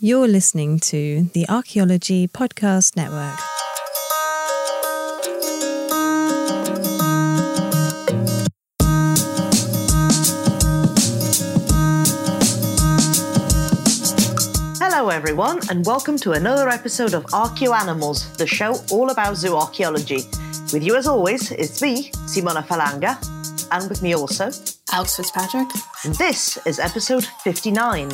You're listening to the Archaeology Podcast Network. Hello, everyone, and welcome to another episode of Archaeoanimals, the show all about zoo archaeology. With you, as always, it's me, Simona Falanga, and with me also, Alex Fitzpatrick. and this is episode 59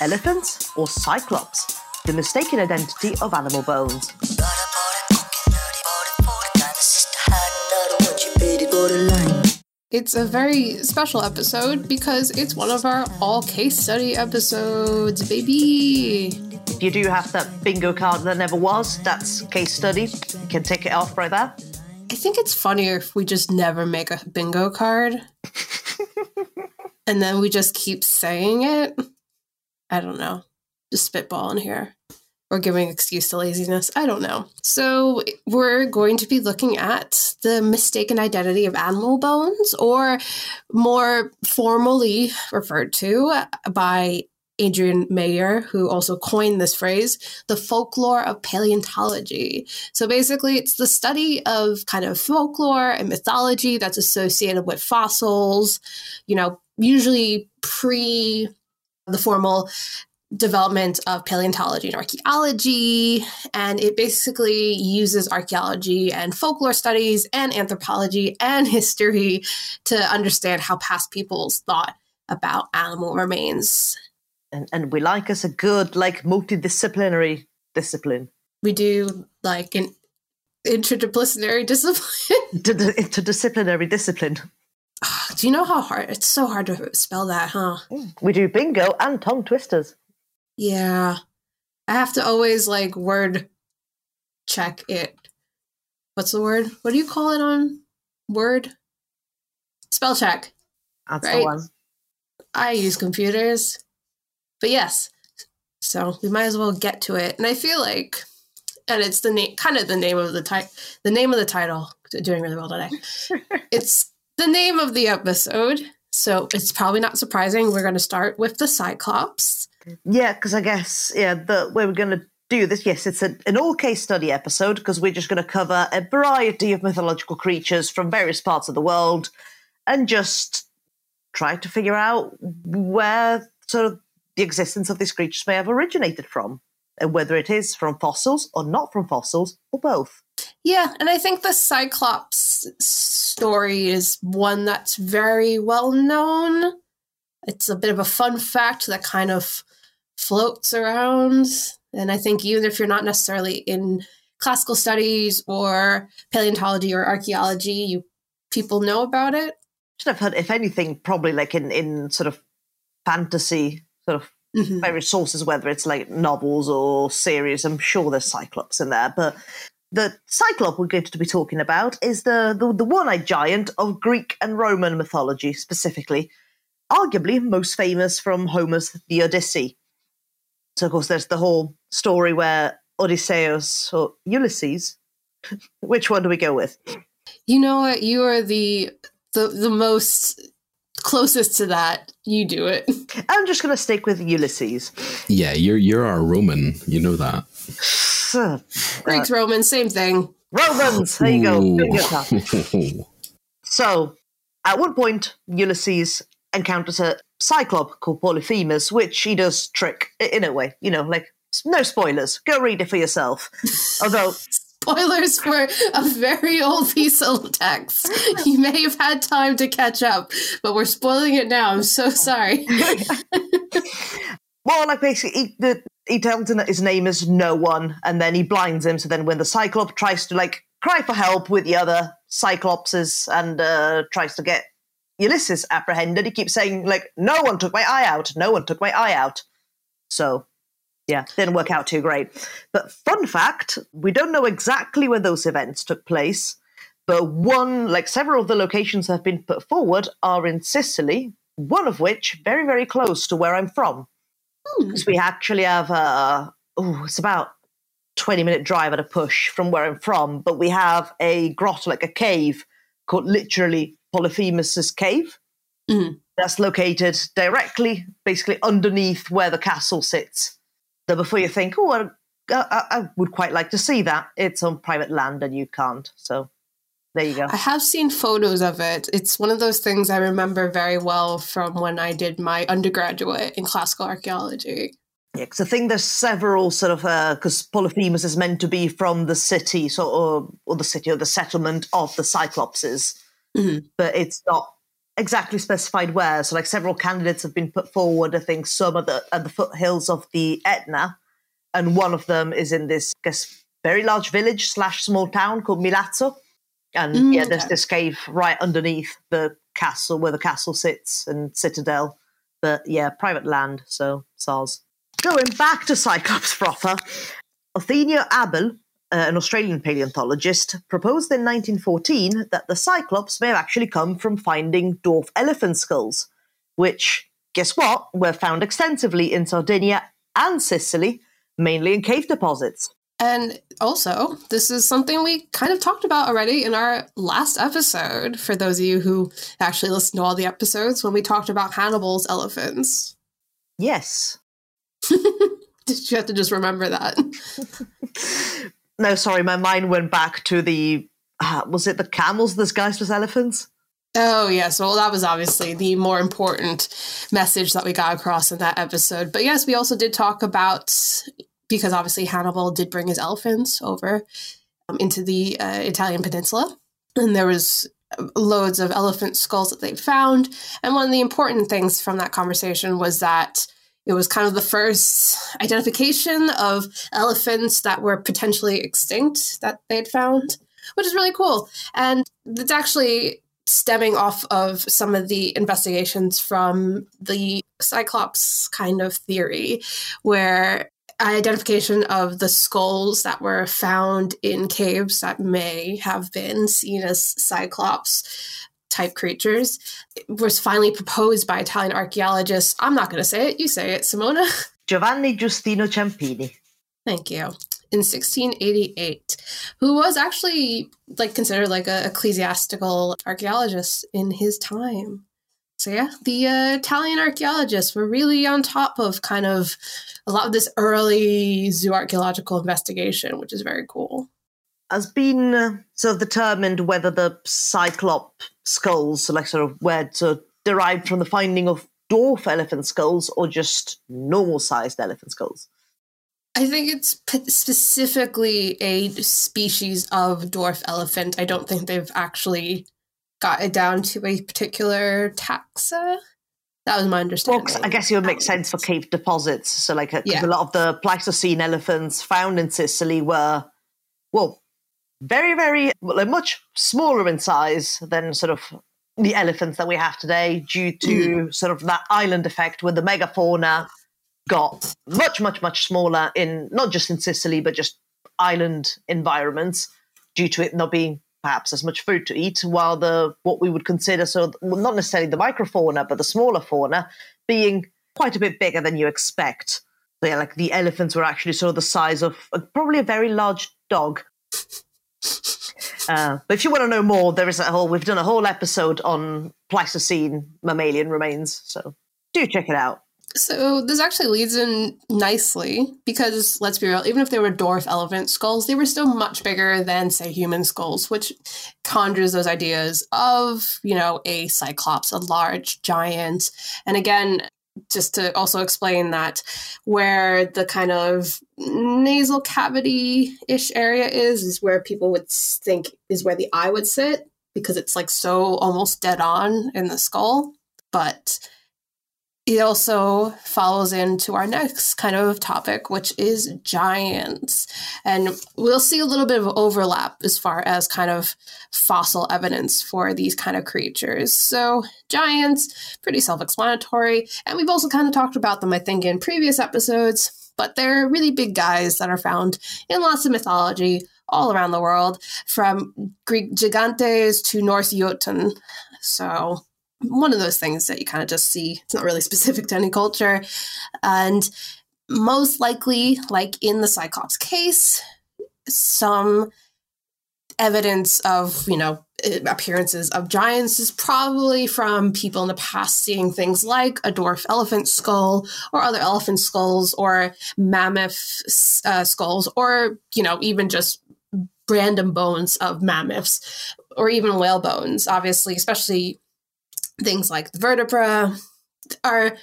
Elephants or Cyclops? The mistaken identity of animal bones. It's a very special episode because it's one of our all case study episodes, baby. If you do have that bingo card that never was, that's case study. You can take it off right there. I think it's funnier if we just never make a bingo card and then we just keep saying it. I don't know. Just spitballing here. Or giving excuse to laziness. I don't know. So, we're going to be looking at the mistaken identity of animal bones, or more formally referred to by Adrienne Mayor, who also coined this phrase, the folklore of paleontology. So basically, it's the study of kind of folklore and mythology that's associated with fossils, you know, usually pre the formal development of paleontology and archaeology. And it basically uses archaeology and folklore studies and anthropology and history to understand how past peoples thought about animal remains. And, and we like us a good, like, multidisciplinary discipline. We do like an interdisciplinary discipline. Interdisciplinary discipline. Do you know how hard it's so hard to spell that, huh? Mm. We do bingo and tongue twisters. Yeah. I have to always like word check it. What's the word? What do you call it on Word? Spell check. That's Right. the one. I use computers. But yes. So we might as well get to it. And I feel like and it's the name kind of the name of the title the name of the title doing really well today. it's the name of the episode. So it's probably not surprising. We're going to start with the Cyclops. Yeah, because I guess yeah, the way we're going to do this, yes, it's an all case study episode because we're just going to cover a variety of mythological creatures from various parts of the world and just try to figure out where sort of the existence of these creatures may have originated from, whether it is from fossils or not from fossils or both. Yeah, and I think the Cyclops story is one that's very well known. It's a bit of a fun fact that kind of floats around. And I think even if you're not necessarily in classical studies or paleontology or archaeology, you people know about it. Should have heard, if anything, probably like in in sort of fantasy sort of Mhm. various sources, whether it's like novels or series. I'm sure there's Cyclops in there, but the Cyclop we're going to be talking about is the the, the one-eyed giant of Greek and Roman mythology, specifically, arguably most famous from Homer's The Odyssey. So, of course, there's the whole story where Odysseus or Ulysses. Which one do we go with? You know what? You are the the the most closest to that. You do it. I'm just going to stick with Ulysses. Yeah, you're you're our Roman. You know that. Uh, Greeks, Romans, same thing. Romans, there you go. Ooh. Finger tap. So, at one point, Ulysses encounters a, cyclop called Polyphemus, which he does trick in a way. You know, like no spoilers. Go read it for yourself. Although Spoilers for a very old piece of text. You may have had time to catch up, but we're spoiling it now. I'm so sorry. Well, like basically, he, the, he tells him that his name is No One, and then he blinds him. So then, when the Cyclops tries to like cry for help with the other Cyclopses and uh, tries to get Ulysses apprehended, he keeps saying like, "No one took my eye out. No one took my eye out." So, yeah, didn't work out too great. But fun fact: we don't know exactly where those events took place, but one, like several of the locations that have been put forward, are in Sicily. One of which very, very close to where I'm from because we actually have a oh it's about 20 minute drive at a push from where i'm from but we have a grotto like a cave called literally polyphemus's cave Mhm. that's located directly basically underneath where the castle sits so before you think oh I, I, I would quite like to see that it's on private land and you can't so there you go I have seen photos of it. It's one of those things I remember very well from when I did my undergraduate in classical archaeology. Yeah, because I think there's several sort of because Polyphemus is meant to be from the city, sort of, or the city or the settlement of the Cyclopses, Mhm. but it's not exactly specified where. So, like several candidates have been put forward. I think some are the at the foothills of the Etna, and one of them is in this, I guess, very large village slash small town called Milazzo. And Mm, yeah, there's okay. this cave right underneath the castle where the castle sits and citadel. But yeah, private land, so SARS. Going back to Cyclops proper, Othenio Abel, uh, an Australian paleontologist, proposed in 1914 that the Cyclops may have actually come from finding dwarf elephant skulls, which, guess what, were found extensively in Sardinia and Sicily, mainly in cave deposits. And also, this is something we kind of talked about already in our last episode, for those of you who actually listened to all the episodes when we talked about Hannibal's elephants. Yes. Did you have to just remember that? No, sorry, my mind went back to the. Uh, was it the camels disguised as elephants? Oh, yes. Well, that was obviously the more important message that we got across in that episode. But yes, we also did talk about, because obviously Hannibal did bring his elephants over um, into the uh, Italian peninsula. And there was uh, loads of elephant skulls that they found. And one of the important things from that conversation was that it was kind of the first identification of elephants that were potentially extinct that they'd found, which is really cool. And it's actually stemming off of some of the investigations from the Cyclops kind of theory, where identification of the skulls that were found in caves that may have been seen as Cyclops type creatures was finally proposed by Italian archaeologists. I'm not going to say it, you say it, Simona. Giovanni Giustino Ciampini. Thank you. In 1688, who was actually like considered like an ecclesiastical archaeologist in his time. So yeah, the uh, Italian archaeologists were really on top of kind of a lot of this early zooarchaeological investigation, which is very cool. Has been uh, sort of determined whether the cyclop skulls, like sort of where sort of derived from the finding of dwarf elephant skulls or just normal sized elephant skulls. I think it's p- specifically a species of dwarf elephant. I don't think they've actually got it down to a particular taxa. That was my Well, I guess it would make sense for cave deposits. So, like, because Yeah. a lot of the Pleistocene elephants found in Sicily were, well, very, very, much smaller in size than sort of the elephants that we have today, due to sort of that island effect where the megafauna got much, much, much smaller in not just in Sicily, but just island environments, due to it not being perhaps as much food to eat, while the what we would consider so well, not necessarily the microfauna, but the smaller fauna being quite a bit bigger than you expect. So yeah, like the elephants were actually sort of the size of uh, probably a very large dog. Uh, but if you want to know more, there is a whole. We've done a whole episode on Pleistocene mammalian remains, so do check it out. So this actually leads in nicely because let's be real, even if they were dwarf elephant skulls, they were still much bigger than say human skulls, which conjures those ideas of, you know, a cyclops, a large giant. And again, just to also explain that where the kind of nasal cavity ish area is, is where people would think is where the eye would sit because it's like so almost dead on in the skull. But it also follows into our next kind of topic, which is giants. And we'll see a little bit of overlap as far as kind of fossil evidence for these kind of creatures. So, giants, pretty self explanatory. And we've also kind of talked about them, I think, in previous episodes, but they're really big guys that are found in lots of mythology all around the world, from Greek gigantes to Norse Jotun. So, one of those things that you kind of just see. It's not really specific to any culture. And most likely, like in the Cyclops case, some evidence of, you know, appearances of giants is probably from people in the past seeing things like a dwarf elephant skull or other elephant skulls or mammoth uh, skulls or, you know, even just random bones of mammoths or even whale bones, obviously, especially things like the vertebra are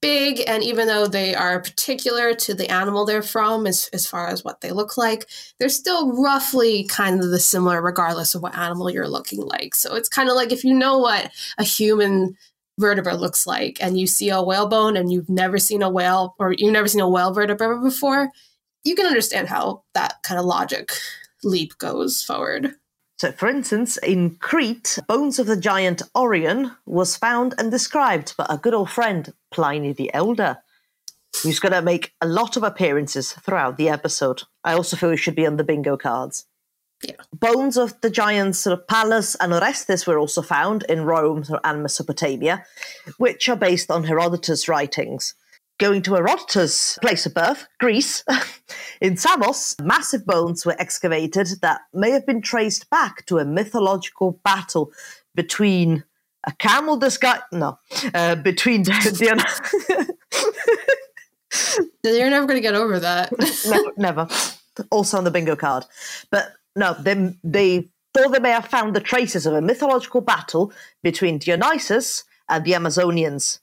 big and even though they are particular to the animal they're from as, as far as what they look like they're still roughly kind of the similar regardless of what animal you're looking like. So it's kind of like if you know what a human vertebra looks like and you see a whale bone and you've never seen a whale or you've never seen a whale vertebra before you can understand how that kind of logic leap goes forward so, for instance, in Crete, bones of the giant Orion was found and described by a good old friend, Pliny the Elder, who's going to make a lot of appearances throughout the episode. I also feel he should be on the bingo cards. Yeah. Bones of the giants sort of Pallas and Orestes were also found in Rome and Mesopotamia, which are based on Herodotus' writings going to Herodotus' place of birth, Greece, in Samos, massive bones were excavated that may have been traced back to a mythological battle between a camel disguised no uh, between You're never going to get over that. no, never. Also on the bingo card, but no, they they thought they may have found the traces of a mythological battle between Dionysus and the Amazonians.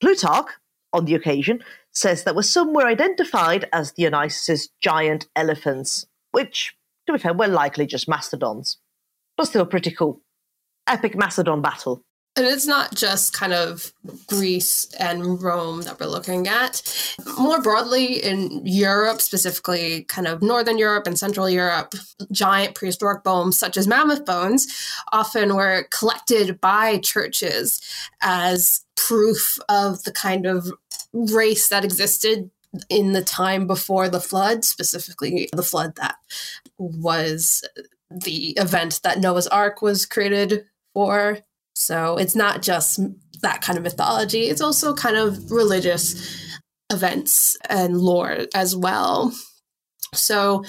Plutarch on the occasion, says that were some were identified as Dionysus's giant elephants, which, to be fair, were likely just mastodons. But still pretty cool. Epic mastodon battle. And it's not just kind of Greece and Rome that we're looking at. More broadly, in Europe, specifically kind of Northern Europe and Central Europe, giant prehistoric bones, such as mammoth bones, often were collected by churches as proof of the kind of race that existed in the time before the flood, specifically the flood that was the event that Noah's Ark was created for. So it's not just that kind of mythology, it's also kind of religious events and lore as well. So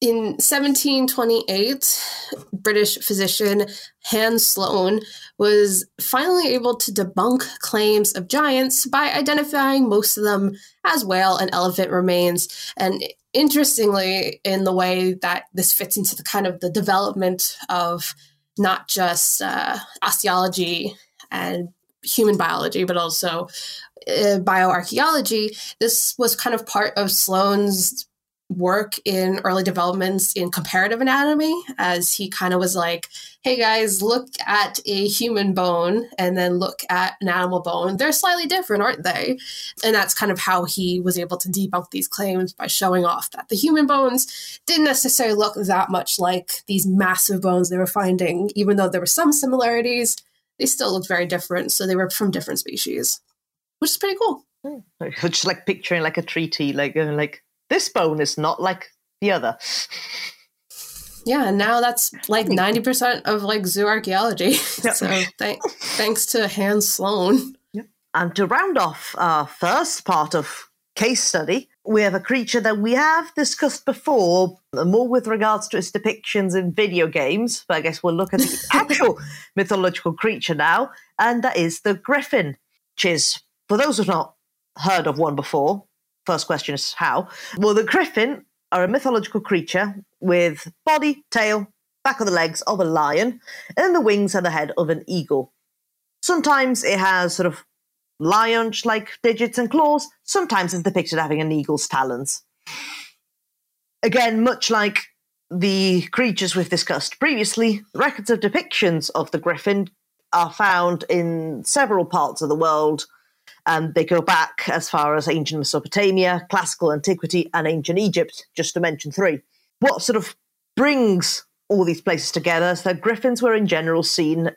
in 1728, British physician Hans Sloane was finally able to debunk claims of giants by identifying most of them as whale and elephant remains. And interestingly, in the way that this fits into the kind of the development of not just uh, osteology and human biology, but also uh, bioarchaeology, this was kind of part of Sloane's work in early developments in comparative anatomy as he kind of was like hey guys look at a human bone and then look at an animal bone. They're slightly different aren't they? And that's kind of how he was able to debunk these claims by showing off that the human bones didn't necessarily look that much like these massive bones they were finding. Even though there were some similarities they still looked very different. So they were from different species which is pretty cool. Just like picturing like a treaty like uh, like this bone is not like the other. Yeah, and now that's like hmm. ninety percent of like zoo archaeology. Yep. so th- thanks to Hans Sloane. Yep. And to round off our first part of case study, we have a creature that we have discussed before, more with regards to its depictions in video games. But I guess we'll look at the actual mythological creature now, and that is the griffin, which is, for those who've not heard of one before. First question is how? Well, the griffin are a mythological creature with body, tail, back of the legs of a lion, and the wings and the head of an eagle. Sometimes it has sort of lion like digits and claws, sometimes it's depicted having an eagle's talons. Again, much like the creatures we've discussed previously, records of depictions of the griffin are found in several parts of the world, and they go back as far as ancient Mesopotamia, classical antiquity, and ancient Egypt, just to mention three. What sort of brings all these places together is that griffins were in general seen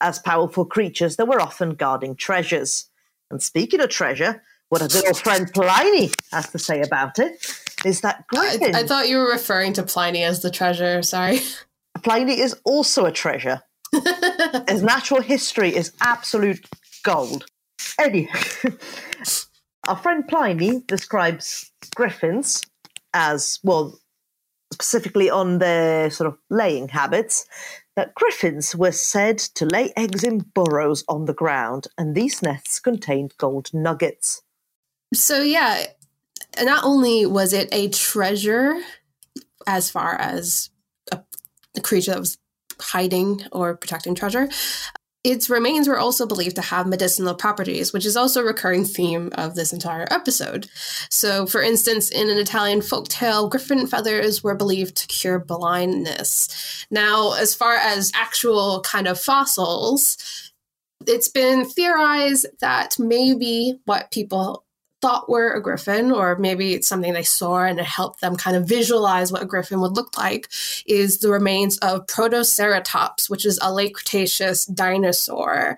as powerful creatures that were often guarding treasures. And speaking of treasure, what a good old friend Pliny has to say about it is that griffins. I, I thought you were referring to Pliny as the treasure. Sorry. Pliny is also a treasure. His natural history is absolute gold. Anyhow, our friend Pliny describes griffins as, well, specifically on their sort of laying habits, that griffins were said to lay eggs in burrows on the ground, and these nests contained gold nuggets. So, yeah, not only was it a treasure as far as a, a creature that was hiding or protecting treasure, its remains were also believed to have medicinal properties, which is also a recurring theme of this entire episode. So, for instance, in an Italian folktale, griffin feathers were believed to cure blindness. Now, as far as actual kind of fossils, it's been theorized that maybe what people thought were a griffin, or maybe it's something they saw and it helped them kind of visualize what a griffin would look like, is the remains of Protoceratops, which is a late Cretaceous dinosaur.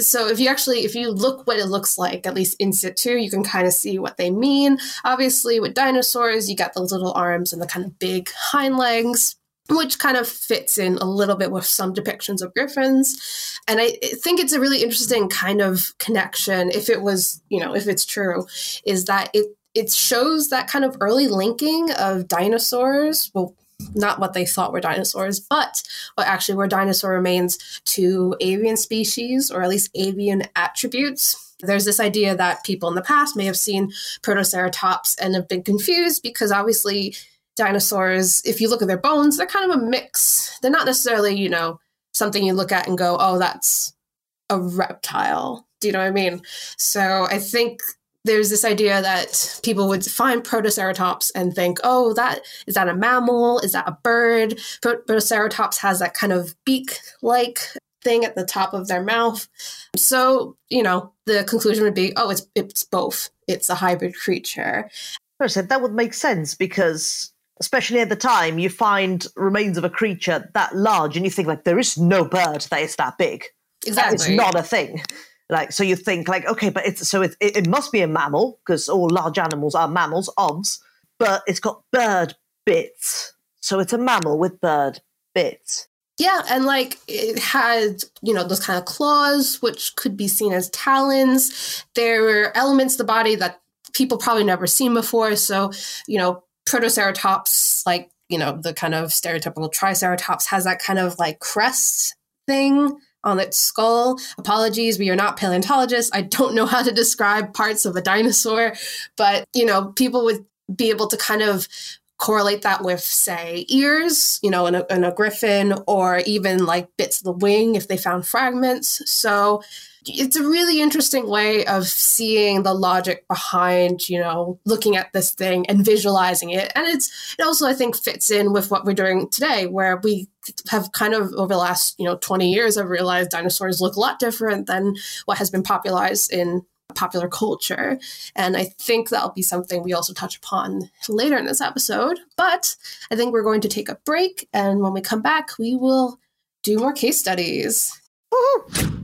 So if you actually if you look what it looks like, at least in situ, you can kind of see what they mean. Obviously, with dinosaurs, you got the little arms and the kind of big hind legs which kind of fits in a little bit with some depictions of griffins. And I think it's a really interesting kind of connection, if it was, you know, if it's true, is that it it shows that kind of early linking of dinosaurs. Well, not what they thought were dinosaurs, but what actually were dinosaur remains to avian species, or at least avian attributes. There's this idea that people in the past may have seen Protoceratops and have been confused because obviously dinosaurs, if you look at their bones, they're kind of a mix. They're not necessarily, you know, something you look at and go, oh, that's a reptile. Do you know what I mean? So I think there's this idea that people would find Protoceratops and think, oh, that is that a mammal? Is that a bird? Protoceratops has that kind of beak like thing at the top of their mouth. So, you know, the conclusion would be, oh, it's it's both. It's a hybrid creature. I said that would make sense because especially at the time, you find remains of a creature that large, and you think like there is no bird that is that big. Exactly, it's not a thing. Like so, you think like okay, but it's so it, it, it must be a mammal because all large animals are mammals, obs, but it's got bird bits, so it's a mammal with bird bits. Yeah, and like it had, you know, those kind of claws, which could be seen as talons. There were elements of the body that people probably never seen before. So, you know, Protoceratops, like, you know, the kind of stereotypical Triceratops, has that kind of like crest thing on its skull. Apologies, we are not paleontologists. I don't know how to describe parts of a dinosaur, but, you know, people would be able to kind of correlate that with, say, ears, you know, in a, in a griffin, or even like bits of the wing if they found fragments. So, it's a really interesting way of seeing the logic behind you know looking at this thing and visualizing it. And it's it also i think fits in with what we're doing today where we have kind of over the last you know 20 years have realized dinosaurs look a lot different than what has been popularized in popular culture. And i think that'll be something we also touch upon later in this episode. But i think we're going to take a break. And when we come back we will do more case studies. Woo-hoo!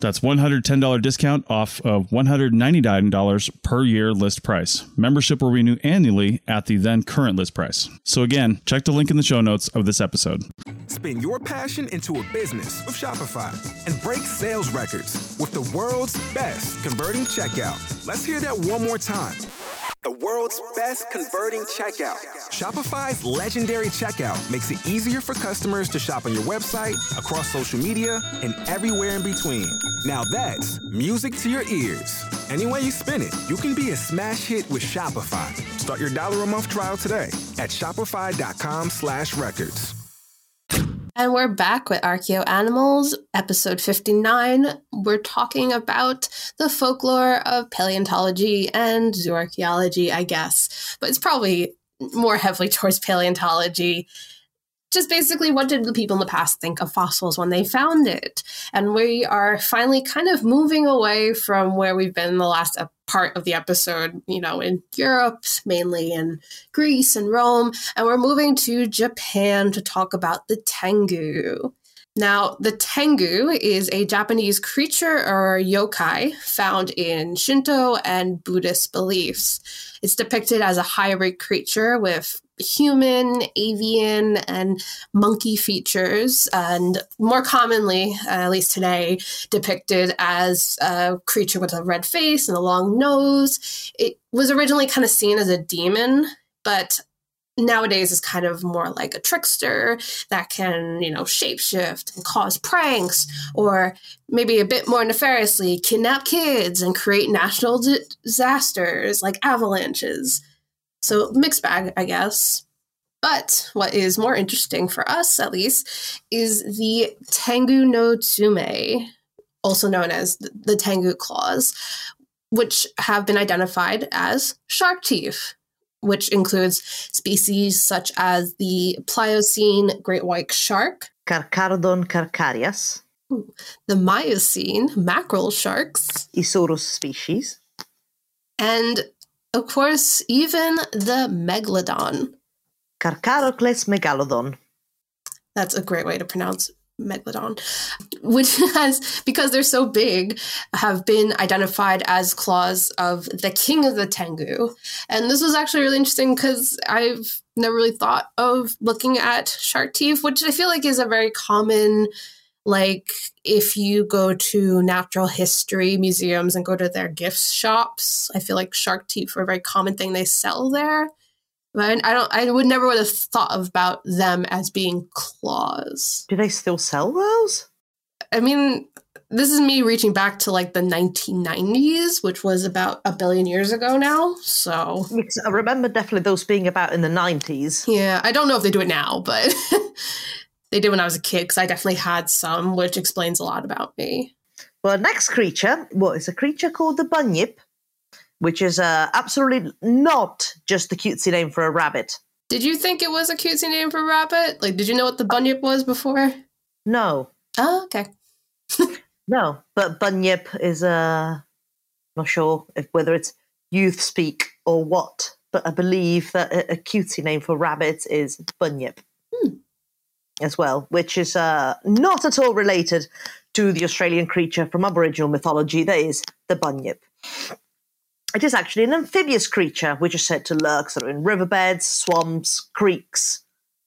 That's $110 discount off of $199 per year list price. Membership will renew annually at the then current list price. So again, check the link in the show notes of this episode. Spin your passion into a business with Shopify and break sales records with the world's best converting checkout. Let's hear that one more time. The world's best converting checkout. Shopify's legendary checkout makes it easier for customers to shop on your website, across social media, and everywhere in between. Now that's music to your ears. Any way you spin it, you can be a smash hit with Shopify. Start your dollar a month trial today at shopify.com slash records. And we're back with Archeo Animals, episode 59. We're talking about the folklore of paleontology and zooarchaeology, I guess. But it's probably more heavily towards paleontology. Just basically, what did the people in the past think of fossils when they found it? And we are finally kind of moving away from where we've been in the last part of the episode, you know, in Europe, mainly in Greece and Rome, and we're moving to Japan to talk about the Tengu. Now, the Tengu is a Japanese creature or yokai found in Shinto and Buddhist beliefs. It's depicted as a hybrid creature with human, avian, and monkey features, and more commonly, uh, at least today, depicted as a creature with a red face and a long nose. It was originally kind of seen as a demon, but nowadays is kind of more like a trickster that can, you know, shapeshift and cause pranks, or maybe a bit more nefariously, kidnap kids and create national disasters like avalanches. So, mixed bag, I guess. But what is more interesting for us, at least, is the Tengu no Tsume, also known as the Tengu claws, which have been identified as shark teeth which includes species such as the Pliocene great white shark, Carcharodon carcharias, the Miocene mackerel sharks, Isurus species, and of course, even the Megalodon. Carcharocles megalodon. That's a great way to pronounce megalodon, which has, because they're so big, have been identified as claws of the king of the Tengu. And this was actually really interesting because I've never really thought of looking at shark teeth, which I feel like is a very common. Like, if you go to natural history museums and go to their gift shops, I feel like shark teeth are a very common thing they sell there. But I don't. I would never would have thought about them as being claws. Do they still sell those? I mean, this is me reaching back to like the 1990s, which was about a billion years ago now. So I remember definitely those being about in the 90s. Yeah, I don't know if they do it now, but they did when I was a kid because I definitely had some, which explains a lot about me. Well, next creature, what is a creature called the bunyip? which is uh, absolutely not just the cutesy name for a rabbit. Did you think it was a cutesy name for a rabbit? Like, did you know what the bunyip was before? No. Oh, okay. no, but bunyip is uh, not sure if whether it's youth speak or what, but I believe that a, a cutesy name for rabbits is bunyip. As well, which is uh, not at all related to the Australian creature from Aboriginal mythology that is the bunyip. It is actually an amphibious creature, which is said to lurk sort of in riverbeds, swamps, creeks,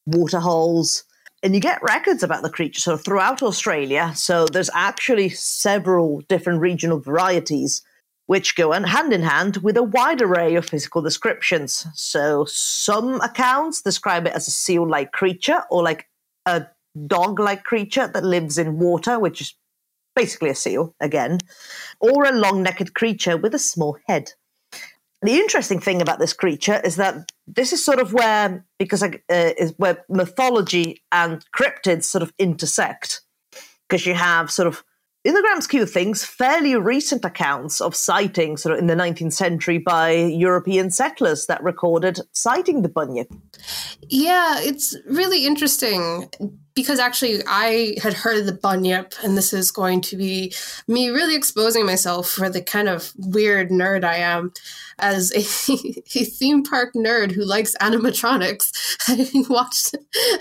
waterholes. And you get records about the creature sort of throughout Australia. So there's actually several different regional varieties which go hand in hand with a wide array of physical descriptions. So some accounts describe it as a seal like creature or like a dog like creature that lives in water, which is basically a seal again, or a long necked creature with a small head. The interesting thing about this creature is that this is sort of where, because uh, is where mythology and cryptids sort of intersect, because you have sort of in the scheme of things, fairly recent accounts of sightings sort of in the 19th century by European settlers that recorded sighting the bunyip. Yeah, it's really interesting because actually I had heard of the bunyip, and this is going to be me really exposing myself for the kind of weird nerd I am as a, a theme park nerd who likes animatronics. I watched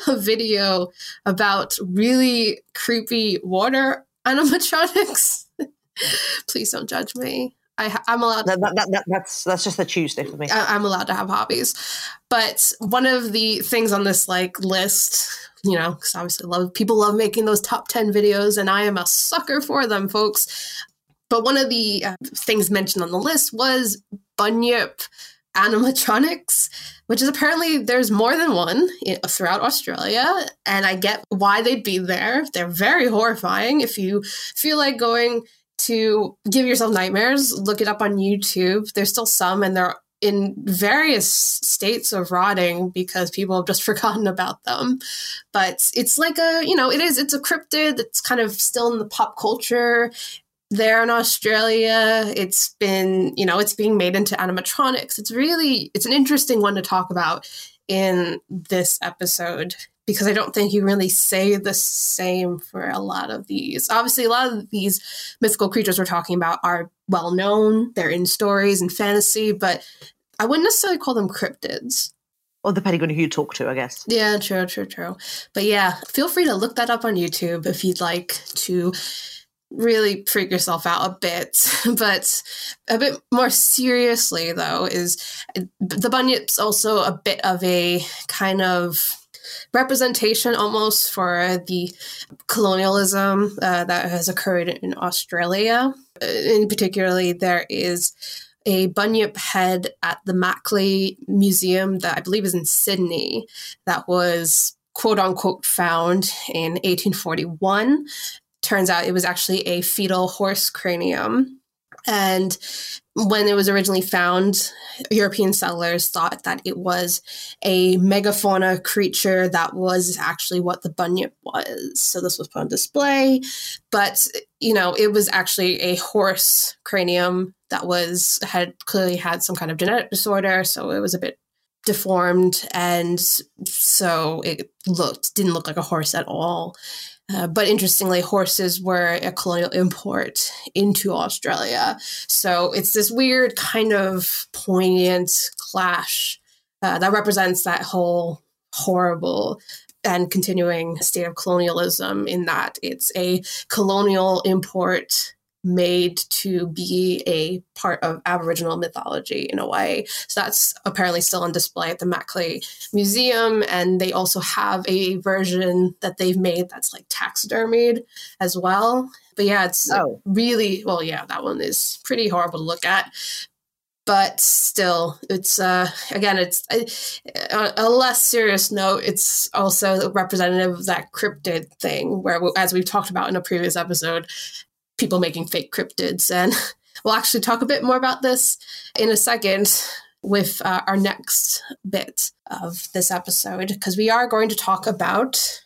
a video about really creepy water animatronics. Please don't judge me. I, am allowed. That, that, that, that's that's just a Tuesday for me. I, am allowed to have hobbies, but one of the things on this like list, you know, because obviously love people love making those top ten videos, and I am a sucker for them, folks. But one of the uh, things mentioned on the list was Bunyip animatronics, which is apparently there's more than one throughout Australia. And I get why they'd be there. They're very horrifying. If you feel like going to give yourself nightmares, look it up on YouTube. There's still some, and they're in various states of rotting because people have just forgotten about them. But it's like a, you know, it is, it's a cryptid that's kind of still in the pop culture there in Australia. It's been, you know, it's being made into animatronics. It's really, it's an interesting one to talk about in this episode because I don't think you really say the same for a lot of these. Obviously, a lot of these mythical creatures we're talking about are well known, they're in stories and fantasy, but I wouldn't necessarily call them cryptids. Or depending on who you talk to, I guess. Yeah, true, true, true. But yeah, feel free to look that up on YouTube if you'd like to really freak yourself out a bit. But a bit more seriously, though, is the bunyip's also a bit of a kind of representation almost for the colonialism uh, that has occurred in Australia. Uh, in particularly, there is a bunyip head at the Macleay Museum that I believe is in Sydney that was quote unquote found in 1841 turns out it was actually a fetal horse cranium. And when it was originally found, European settlers thought that it was a megafauna creature that was actually what the bunyip was. So this was put on display. But, you know, it was actually a horse cranium that was had clearly had some kind of genetic disorder. So it was a bit deformed and so it looked didn't look like a horse at all uh, but interestingly, horses were a colonial import into Australia. So it's this weird kind of poignant clash uh, that represents that whole horrible and continuing state of colonialism in that it's a colonial import made to be a part of Aboriginal mythology in a way. So that's apparently still on display at the Macleay Museum. And they also have a version that they've made that's like taxidermied as well. But yeah, it's oh. really, well, yeah, that one is pretty horrible to look at. But still, it's uh, again, it's uh, a less serious note. It's also representative of that cryptid thing, where, as we've talked about in a previous episode, people making fake cryptids. And we'll actually talk a bit more about this in a second with uh, our next bit of this episode, because we are going to talk about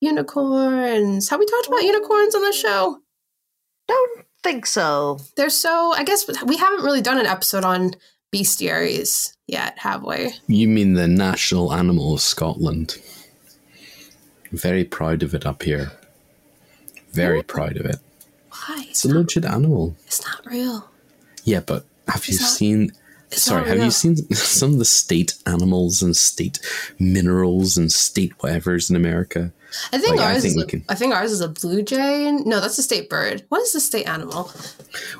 unicorns. Have we talked about unicorns on the show? Don't think so. They're so, I guess we haven't really done an episode on bestiaries yet, have we? You mean the national animal of Scotland? Very proud of it up here. Very proud of it. Why? It's, a legit animal. It's not real. Yeah, but have it's you not, seen? Sorry, have you seen some of the state animals and state minerals and state whatevers in America? I think like, ours. I think, is a, can, I think ours is a blue jay. No, that's a state bird. What is the state animal?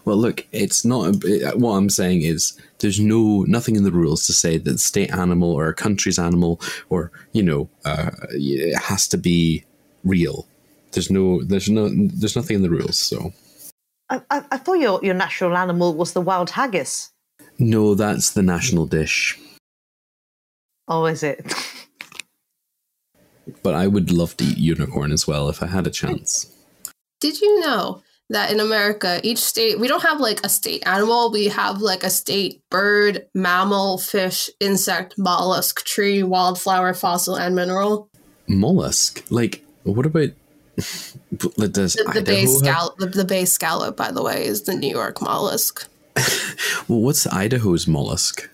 Well, look, it's not. A, what I'm saying is, there's no nothing in the rules to say that the state animal or a country's animal or you know uh, it has to be real. There's no, there's no, there's nothing in the rules. So I, I, I thought your, your national animal was the wild haggis. No, that's the national dish. Oh, is it? But I would love to eat unicorn as well if I had a chance. Did you know that in America, each state, we don't have like a state animal, we have like a state bird, mammal, fish, insect, mollusk, tree, wildflower, fossil, and mineral? Mollusk? Like, what about. Does The, the bay have- scallop, the, the bay scallop, by the way, is the New York mollusk. Well, what's Idaho's mollusk?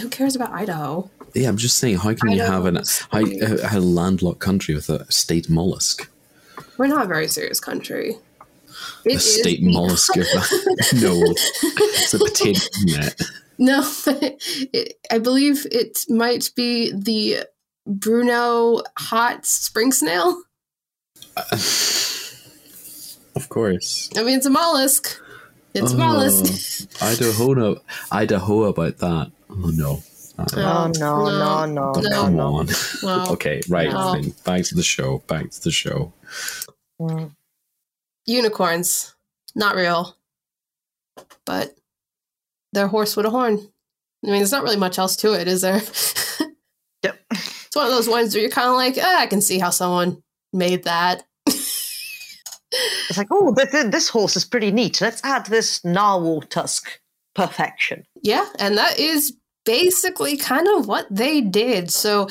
Who cares about Idaho? Yeah, I'm just saying, how can you have an, how, a, a landlocked country with a state mollusk? We're not a very serious country. It a state mollusk? no, it's a potato net. No, it, I believe it might be the Bruneau hot spring snail. Of course. I mean, it's a mollusk. It's a mollusk. Oh, Idaho, no, Idaho about that. Oh no. Uh, Oh, no, no, no, oh, no, come no. on. No. okay, right. No. Thing. Back to the show. Back to the show. Mm. Unicorns, not real, but they're horse with a horn. I mean, there's not really much else to it, is there? Yep. It's one of those ones where you're kind of like, ah, I can see how someone made that. It's like, oh, this, this horse is pretty neat. Let's add this narwhal tusk. Perfection. Yeah, and that is basically kind of what they did. So,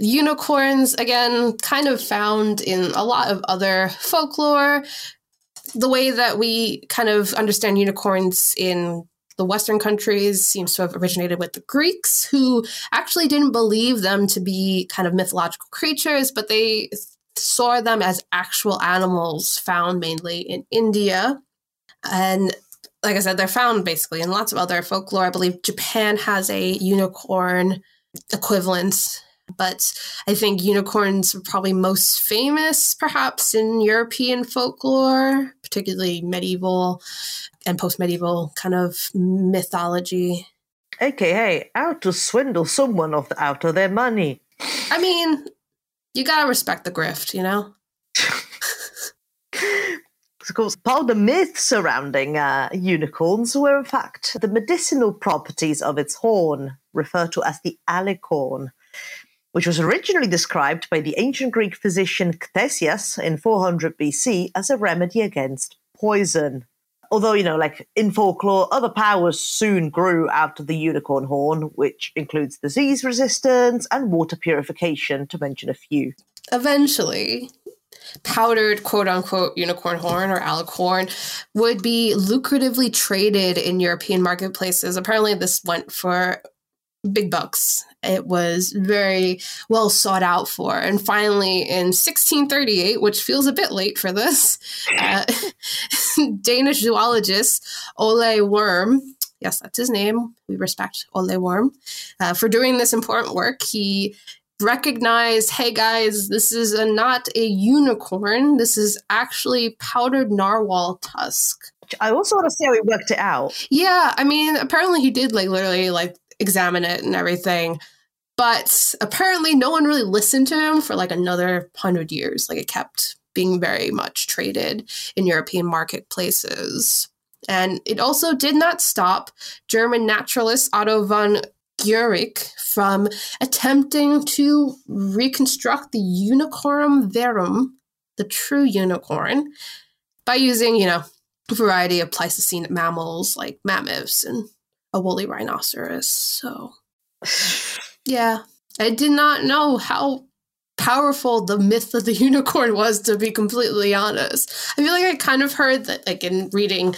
unicorns, again, kind of found in a lot of other folklore. The way that we kind of understand unicorns in the Western countries seems to have originated with the Greeks, who actually didn't believe them to be kind of mythological creatures, but they saw them as actual animals found mainly in India. And like I said, they're found basically in lots of other folklore. I believe Japan has a unicorn equivalent, but I think unicorns are probably most famous perhaps in European folklore, particularly medieval and post medieval kind of mythology. AKA, how to swindle someone of out of their money. I mean, you gotta respect the grift, you know? Of course, part of the myth surrounding uh, unicorns were, in fact, the medicinal properties of its horn, referred to as the alicorn, which was originally described by the ancient Greek physician Ctesias in 400 BC as a remedy against poison. Although, you know, like in folklore, other powers soon grew out of the unicorn horn, which includes disease resistance and water purification, to mention a few. eventually powdered quote unquote unicorn horn or alicorn would be lucratively traded in European marketplaces. Apparently, this went for big bucks. It was very well sought out for. And finally, in 1638, which feels a bit late for this, uh, Danish zoologist Ole Worm yes, that's his name. We respect Ole Worm uh, for doing this important work. He recognized, hey guys, this is a, not a unicorn. This is actually powdered narwhal tusk. I also want to see how he worked it out. Yeah, I mean, apparently he did like literally like examine it and everything. But apparently no one really listened to him for like another hundred years. Like it kept being very much traded in European marketplaces. And it also did not stop German naturalist Otto von Guericke from attempting to reconstruct the Unicorn verum, the true unicorn, by using, you know, a variety of Pleistocene mammals like mammoths and a woolly rhinoceros. So, yeah, I did not know how powerful the myth of the unicorn was, to be completely honest. I feel like I kind of heard that, like, in reading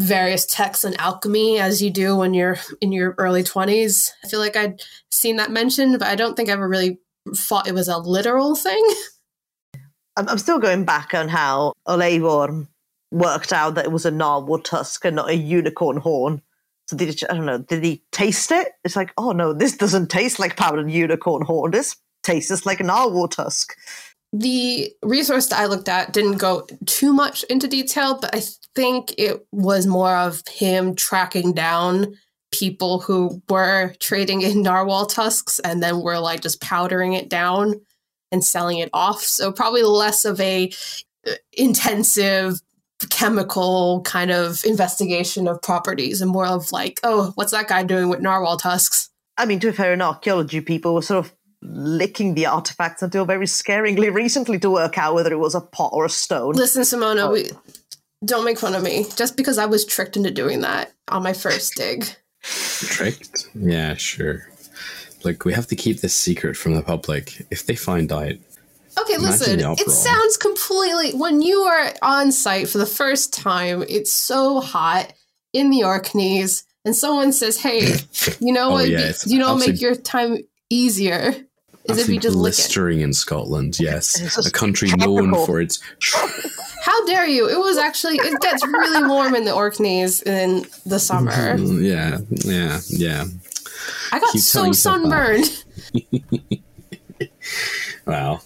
various texts on alchemy as you do when you're in your early 20s. I feel like I'd seen that mentioned, but I don't think I ever really thought it was a literal thing. I'm, I'm still going back on how Ole Worm worked out that it was a narwhal tusk and not a unicorn horn. Did he, I don't know, did he taste it? It's like, oh no, this doesn't taste like powdered unicorn horn. This tastes like narwhal tusk. The resource that I looked at didn't go too much into detail, but I think it was more of him tracking down people who were trading in narwhal tusks and then were like just powdering it down and selling it off. So probably less of a uh, intensive chemical kind of investigation of properties and more of like, oh, what's that guy doing with narwhal tusks? I mean, to be fair, in archaeology, people were sort of licking the artifacts until very scaringly recently to work out whether it was a pot or a stone. Listen, Simona, oh. we, don't make fun of me just because I was tricked into doing that on my first dig. Tricked? Yeah, sure. Like, we have to keep this secret from the public. If they find out, Okay, listen. It sounds completely when you are on site for the first time. It's so hot in the Orkneys, and someone says, "Hey, you know Oh, what? yeah, be- you know, make your time easier is if you just lick it." blistering in Scotland. Yes, a country known for its. How dare you? It was actually it gets really warm in the Orkneys in the summer. Mm-hmm. Mm-hmm. Yeah, yeah, yeah. I got Keep so telling yourself that. sunburned. Well,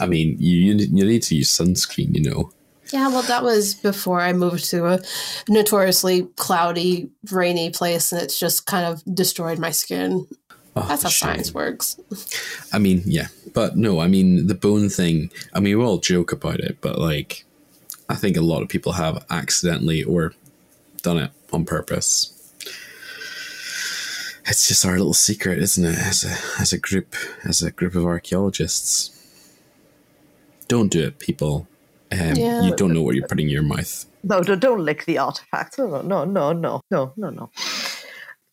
I mean, you you need to use sunscreen. You know. Yeah, well, that was before I moved to a notoriously cloudy, rainy place, and it's just kind of destroyed my skin. Oh, That's how shame. science works. I mean, yeah, but no, I mean the bone thing. I mean, we all joke about it, but like, I think a lot of people have accidentally or done it on purpose. It's just our little secret, isn't it? As a as a group, as a group of archaeologists, don't do it, people. Um, Yeah. You don't know what you're putting in your mouth. No, no, don't lick the artifact. No, no, no, no, no, no, no.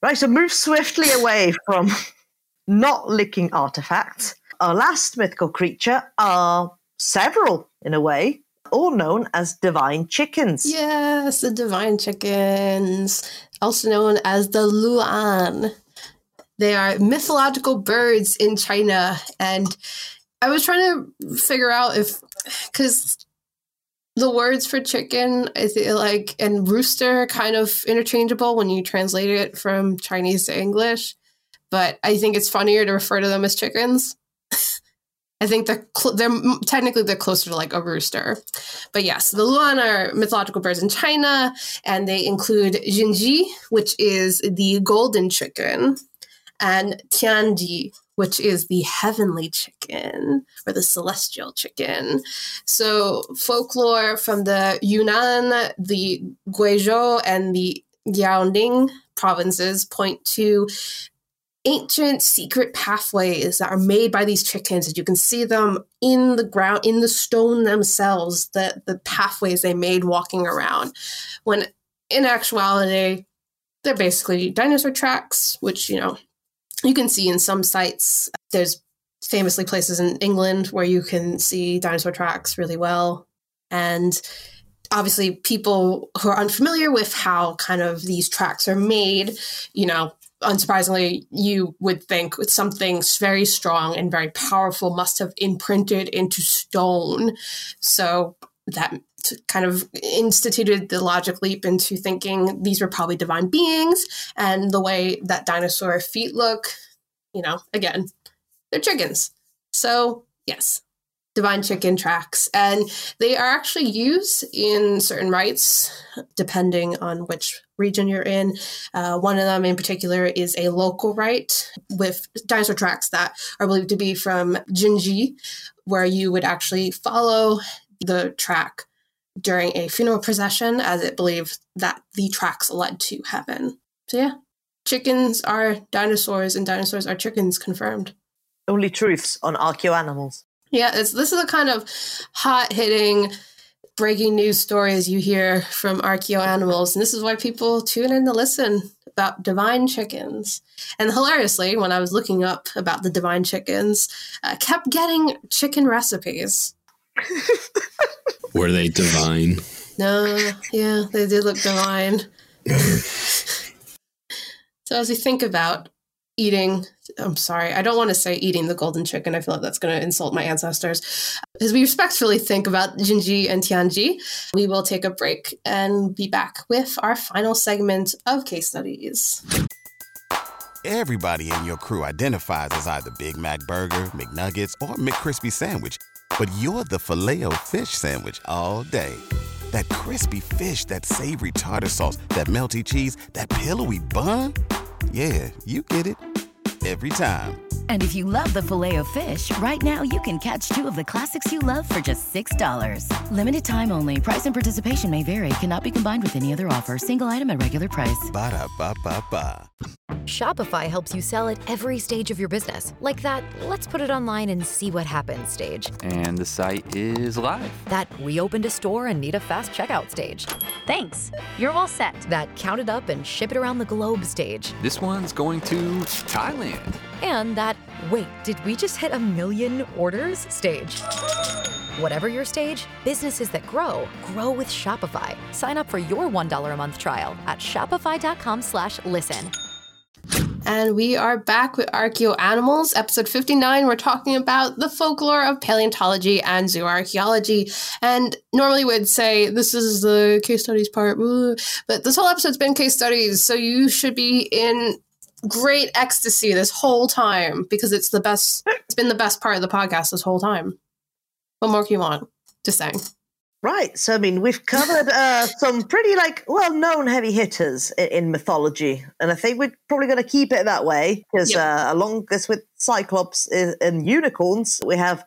Right, so move swiftly away from not licking artifacts. Our last mythical creature are several, in a way, all known as divine chickens. Yes, the divine chickens, also known as the Luan. They are mythological birds in China, and I was trying to figure out if because the words for chicken, I like, and rooster kind of interchangeable when you translate it from Chinese to English. But I think it's funnier to refer to them as chickens. I think they're cl- they're technically they're closer to like a rooster. But yes, the Luan are mythological birds in China, and they include Jinji, which is the golden chicken, and Tianji, which is the heavenly chicken or the celestial chicken. So folklore from the Yunnan, the Guizhou, and the Liaoning provinces point to ancient secret pathways that are made by these chickens and you can see them in the ground in the stone themselves the the pathways they made walking around. When in actuality they're basically dinosaur tracks which you know you can see in some sites. There's famously places in England where you can see dinosaur tracks really well. And obviously people who are unfamiliar with how kind of these tracks are made you know unsurprisingly, you would think something very strong and very powerful must have imprinted into stone. So that kind of instituted the logic leap into thinking these were probably divine beings. And the way that dinosaur feet look, you know, again, they're chickens. So, yes, divine chicken tracks. And they are actually used in certain rites, depending on which region you're in. Uh, one of them in particular is a local rite with dinosaur tracks that are believed to be from Jinji, where you would actually follow the track during a funeral procession, as it believed that the tracks led to heaven. So, yeah, chickens are dinosaurs and dinosaurs are chickens, confirmed. Only truths on archeo animals. Yeah, it's, this is a kind of hot hitting breaking news stories you hear from archeo animals, and this is why people tune in to listen about divine chickens. And hilariously, when I was looking up about the divine chickens, I kept getting chicken recipes. Were they divine? No, yeah, they did look divine. so as we think about eating, I'm sorry, I don't want to say eating the golden chicken. I feel like that's going to insult my ancestors. As we respectfully think about Jinji and Tianji, we will take a break and be back with our final segment of case studies. Everybody in your crew identifies as either Big Mac Burger, McNuggets, or McCrispy Sandwich. But you're the filet fish Sandwich all day. That crispy fish, that savory tartar sauce, that melty cheese, that pillowy bun. Yeah, you get it. Every time. And if you love the filet of fish, right now you can catch two of the classics you love for just $6. Limited time only. Price and participation may vary. Cannot be combined with any other offer. Single item at regular price. Ba da ba ba ba. Shopify helps you sell at every stage of your business. Like that, let's put it online and see what happens stage. And the site is live. That we opened a store and need a fast checkout stage. Thanks. You're all set. That count it up and ship it around the globe stage. This one's going to Thailand. And that, wait, did we just hit a million orders stage? Whatever your stage, businesses that grow grow with Shopify. Sign up for your $1 a month trial at shopify.com slash listen. And we are back with Archeo Animals, episode 59. We're talking about the folklore of paleontology and zooarchaeology. And normally we'd say this is the case studies part, but this whole episode's been case studies, so you should be in great ecstasy this whole time because it's the best it's been the best part of the podcast this whole time. What more can you want? Just saying. Right. So, I mean, we've covered uh, some pretty like well-known heavy hitters in, in, mythology, and I think we're probably going to keep it that way because yep. uh, along this with Cyclops and unicorns, we have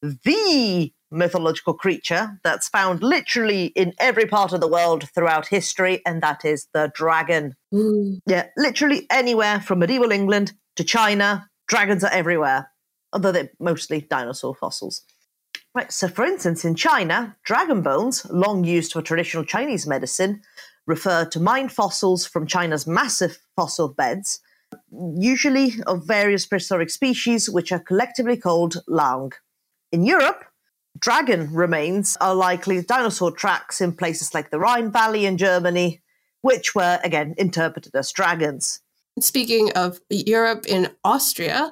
the mythological creature that's found literally in every part of the world throughout history, and that is the dragon. Ooh. Yeah, literally anywhere from medieval England to China, dragons are everywhere, although they're mostly dinosaur fossils. Right, so for instance, in China, dragon bones, long used for traditional Chinese medicine, refer to mined fossils from China's massive fossil beds, usually of various prehistoric species, which are collectively called lang. In Europe, dragon remains are likely dinosaur tracks in places like the Rhine Valley in Germany, which were again interpreted as dragons. Speaking of Europe, in Austria,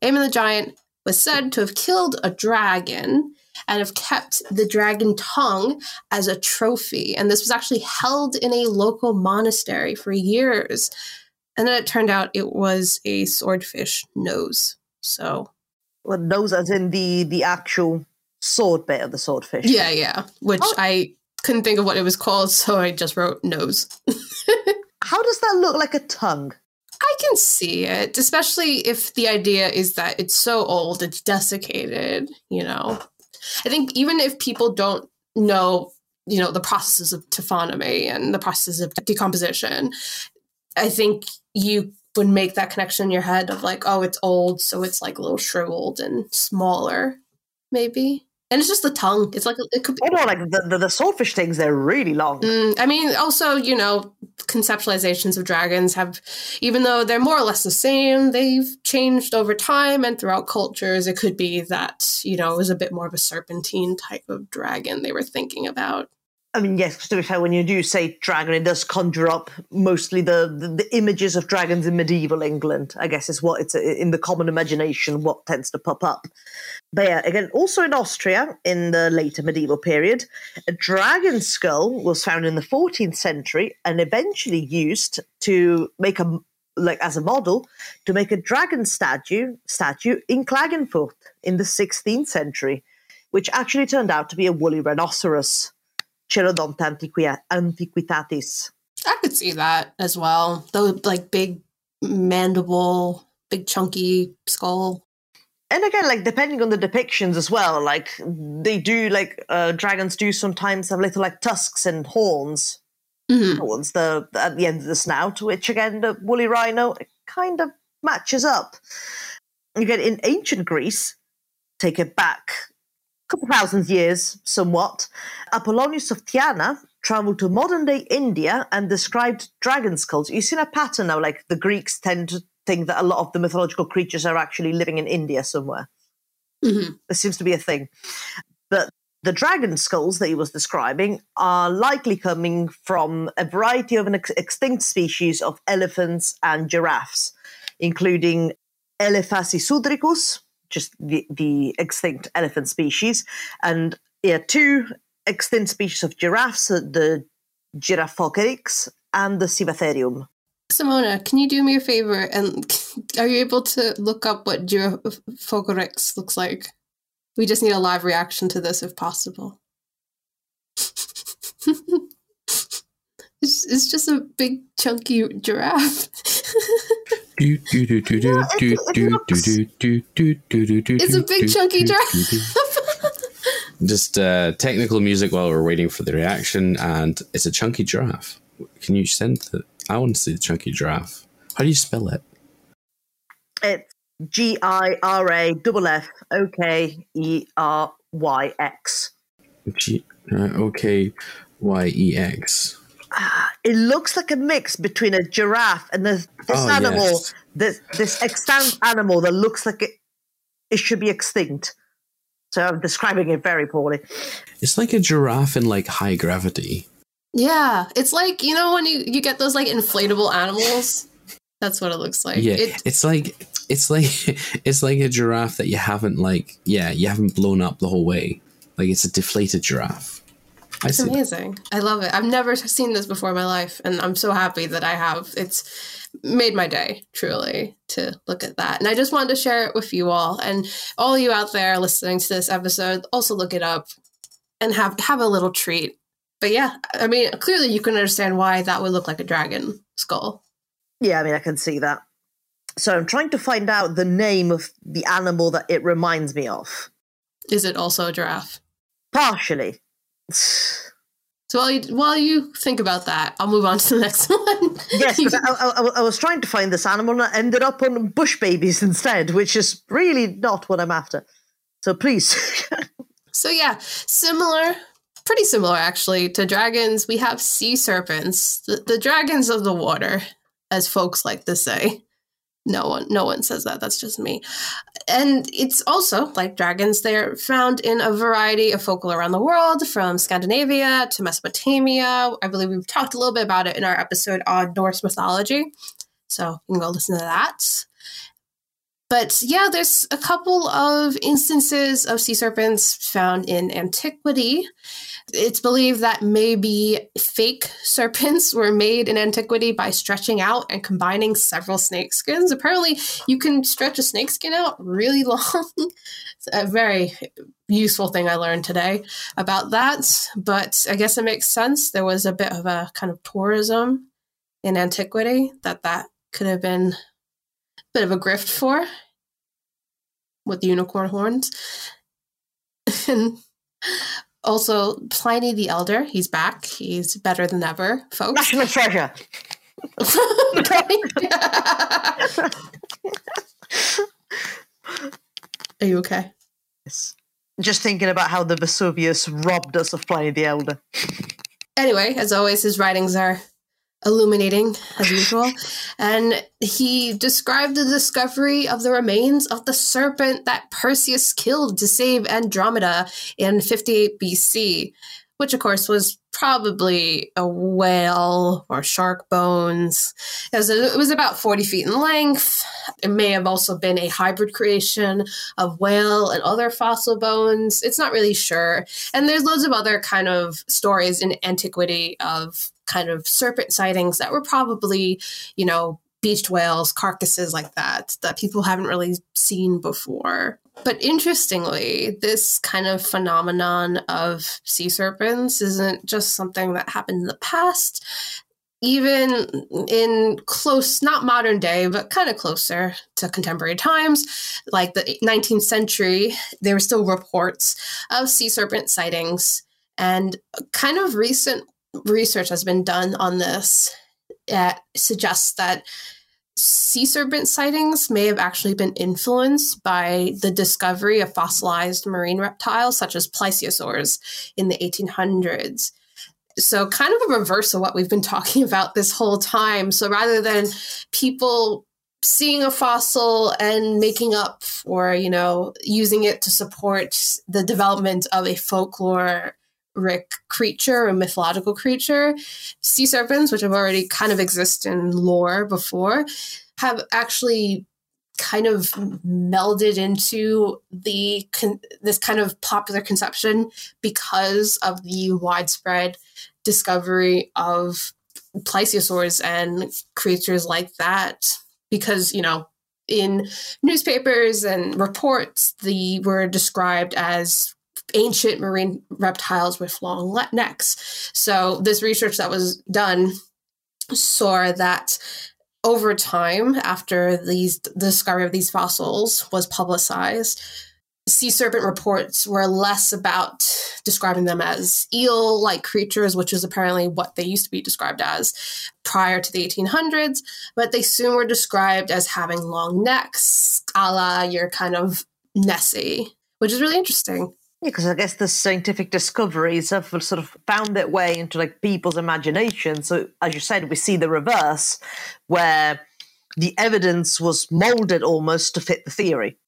Haymon the Giant was said to have killed a dragon and have kept the dragon tongue as a trophy. And this was actually held in a local monastery for years. And then it turned out it was a swordfish nose. So, well, nose as in the the actual sword bit of the swordfish. Yeah, yeah. Which oh. I couldn't think of what it was called, so I just wrote nose. How does that look like a tongue? I can see it, especially if the idea is that it's so old, it's desiccated, you know. I think even if people don't know, you know, the processes of taphonomy and the processes of decomposition, I think you would make that connection in your head of like, oh, it's old, so it's like a little shriveled and smaller, maybe and it's just the tongue. It's like it could. Be- I know, like the, the, the swordfish things. They're really long. Mm, I mean, also, you know, conceptualizations of dragons have, even though they're more or less the same, they've changed over time and throughout cultures. It could be that you know it was a bit more of a serpentine type of dragon they were thinking about. I mean, yes, to be fair, when you do say dragon, it does conjure up mostly the, the, the, images of dragons in medieval England, I guess is what it's in the common imagination, what tends to pop up. Again, also in Austria in the later medieval period, a dragon skull was found in the 14th century and eventually used to make a like as a model to make a dragon statue statue in Klagenfurt in the 16th century, which actually turned out to be a woolly rhinoceros. Coelodonta antiquitatis. I could see that as well. The like big mandible, big chunky skull. And again, like depending on the depictions as well, like they do, like uh, dragons do sometimes have little like tusks and horns mm-hmm. towards the at the end of the snout, which again the woolly rhino kind of matches up. Again, in ancient Greece, take it back a couple thousand years, somewhat, Apollonius of Tyana traveled to modern day India and described dragon skulls. You've seen a pattern now, like the Greeks tend to think that a lot of the mythological creatures are actually living in India somewhere. Mm-hmm. There seems to be a thing. But the dragon skulls that he was describing are likely coming from a variety of an ex- extinct species of elephants and giraffes, including Elephas hysudricus, just the, the extinct elephant species, and yeah, two extinct species of giraffes, the Giraffokeryx and the Sivatherium. Simona, can you do me a favor and are you able to look up what Giraffokeryx looks like? We just need a live reaction to this if possible. it's, it's just a big chunky giraffe. It's a big chunky giraffe. Just uh, technical music while we're waiting for the reaction, and it's a chunky giraffe. Can you send the? I want to see the chunky giraffe. How do you spell it? It's G I R A double F O K E R Y X. G uh, okay, Y E X. It looks like a mix between a giraffe and this, this Oh, animal, yes. this this extant animal that looks like it, it should be extinct. So I'm describing it very poorly. It's like a giraffe in like high gravity. Yeah, it's like you know when you you get those like inflatable animals. That's what it looks like. yeah, It, it's like it's like it's like a giraffe that you haven't like yeah you haven't blown up the whole way. Like it's a deflated giraffe. I It's see. that. amazing. I love it. I've never seen this before in my life, and I'm so happy that I have. It's made my day, truly, to look at that. And I just wanted to share it with you all, and all you out there listening to this episode. Also, look it up and have have a little treat. But yeah, I mean, clearly you can understand why that would look like a dragon skull. Yeah, I mean, I can see that. So I'm trying to find out the name of the animal that it reminds me of. Is it also a giraffe? Partially. So while you while you think about that, I'll move on to the next one. Yes, I, I, I was trying to find this animal and I ended up on bush babies instead, which is really not what I'm after. So please. So yeah, similar, pretty similar actually to dragons. We have sea serpents, the, the dragons of the water, as folks like to say. No one, no one says that. That's just me. And it's also like dragons. They're found in a variety of folklore around the world, from Scandinavia to Mesopotamia. I believe we've talked a little bit about it in our episode on Norse mythology. So you can go listen to that. But yeah, there's a couple of instances of sea serpents found in antiquity. It's believed that maybe fake serpents were made in antiquity by stretching out and combining several snake skins. Apparently, you can stretch a snake skin out really long. it's a very useful thing I learned today about that. But I guess it makes sense. There was a bit of a kind of tourism in antiquity that that could have been bit of a grift for with unicorn horns. and also Pliny the Elder, he's back. He's better than ever, folks. National treasure. Are you okay? Yes. Just thinking about how the Vesuvius robbed us of Pliny the Elder. Anyway, as always, his writings are illuminating as usual. And he described the discovery of the remains of the serpent that Perseus killed to save Andromeda in 58 BC, which of course was probably a whale or shark bones. It was, it was about 40 feet in length. It may have also been a hybrid creation of whale and other fossil bones. It's not really sure. And there's loads of other kind of stories in antiquity of kind of serpent sightings that were probably, you know, beached whales, carcasses like that, that people haven't really seen before. But interestingly, this kind of phenomenon of sea serpents isn't just something that happened in the past. Even in close, not modern day, but kind of closer to contemporary times, like the 19th century, there were still reports of sea serpent sightings. And kind of recent research has been done on this that suggests that sea serpent sightings may have actually been influenced by the discovery of fossilized marine reptiles such as plesiosaurs in the 1800s. So, kind of a reverse of what we've been talking about this whole time. So, rather than people seeing a fossil and making up or, you know, using it to support the development of a folklore creature or mythological creature. Sea serpents, which have already kind of exist in lore before, have actually kind of melded into the con- this kind of popular conception because of the widespread discovery of plesiosaurs and creatures like that because you know in newspapers and reports the were described as ancient marine reptiles with long necks. So, this research that was done saw that over time, after these the discovery of these fossils was publicized, sea serpent reports were less about describing them as eel like creatures, which is apparently what they used to be described as prior to the 1800s, but they soon were described as having long necks, a la your kind of Nessie, which is really interesting. Because I guess the scientific discoveries have sort of found their way into like people's imagination. So, as you said, we see the reverse, where the evidence was molded almost to fit the theory.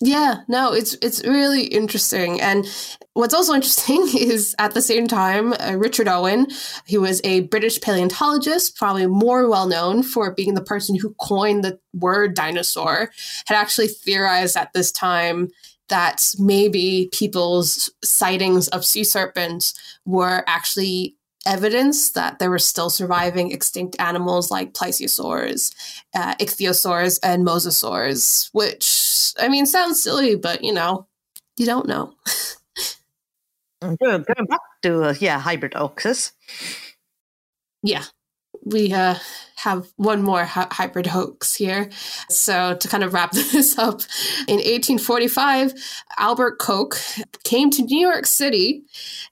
Yeah, no, it's it's really interesting. And what's also interesting is at the same time, uh, Richard Owen, who was a British paleontologist, probably more well known for being the person who coined the word dinosaur, had actually theorized at this time that maybe people's sightings of sea serpents were actually evidence that there were still surviving extinct animals like plesiosaurs, uh, ichthyosaurs, and mosasaurs, which, I mean, sounds silly, but you know, you don't know. going, back to, uh, yeah, Hybirdoxus. Yeah, we uh, have one more hybrid hoax here. So, to kind of wrap this up, in 1845, Albert Koch came to New York City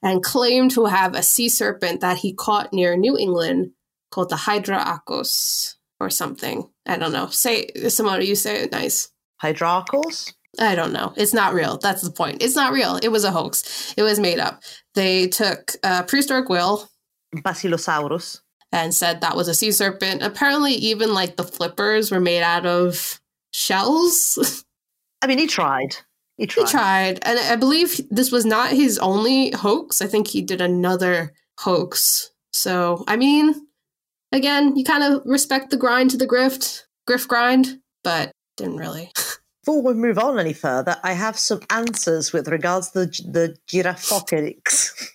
and claimed to have a sea serpent that he caught near New England called the Hydrarchus or something. I don't know. Say, Simona, you say it nice. Hydrarchus? I don't know. It's not real. That's the point. It's not real. It was a hoax. It was made up. They took a prehistoric whale, Basilosaurus, and said that was a sea serpent. Apparently, even like the flippers were made out of shells. I mean, he tried. He tried. He tried. And I believe this was not his only hoax. I think he did another hoax. So, I mean, again, you kind of respect the grind to the grift, grift grind, but didn't really. Before we move on any further, I have some answers with regards to the, the Giraffokeryx.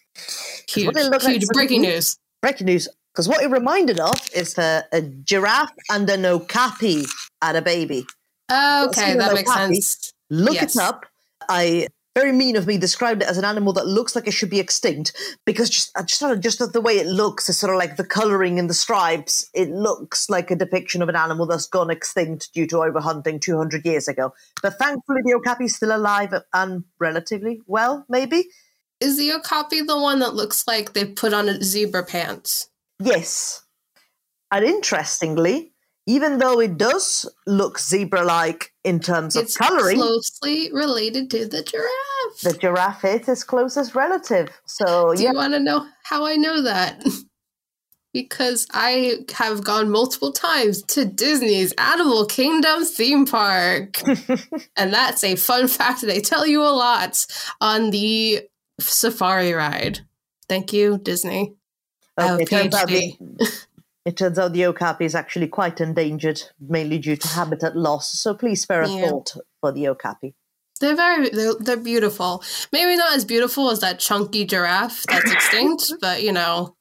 Huge, huge breaking news. Breaking news. Because what it reminded of is a, a giraffe and an okapi had a baby. Oh, okay, that makes sense. Look yes. it up. I very mean of me described it as an animal that looks like it should be extinct because just just just the way it looks is sort of like the coloring and the stripes. It looks like a depiction of an animal that's gone extinct due to overhunting 200 years ago. But thankfully, the okapi is still alive and relatively well. Maybe is the okapi the one that looks like they put on a zebra pants? Yes. And interestingly, even though it does look zebra like in terms it's of coloring, closely related to the giraffe. The giraffe is its closest relative. So, do yeah. you want to know how I know that? because I have gone multiple times to Disney's Animal Kingdom theme park. and that's a fun fact they tell you a lot on the safari ride. Thank you, Disney. Oh, okay, it, turns the, it, turns out the okapi is actually quite endangered, mainly due to habitat loss. So please spare a yeah. thought for the okapi. They're very they're, they're beautiful. Maybe not as beautiful as that chunky giraffe that's extinct, but you know,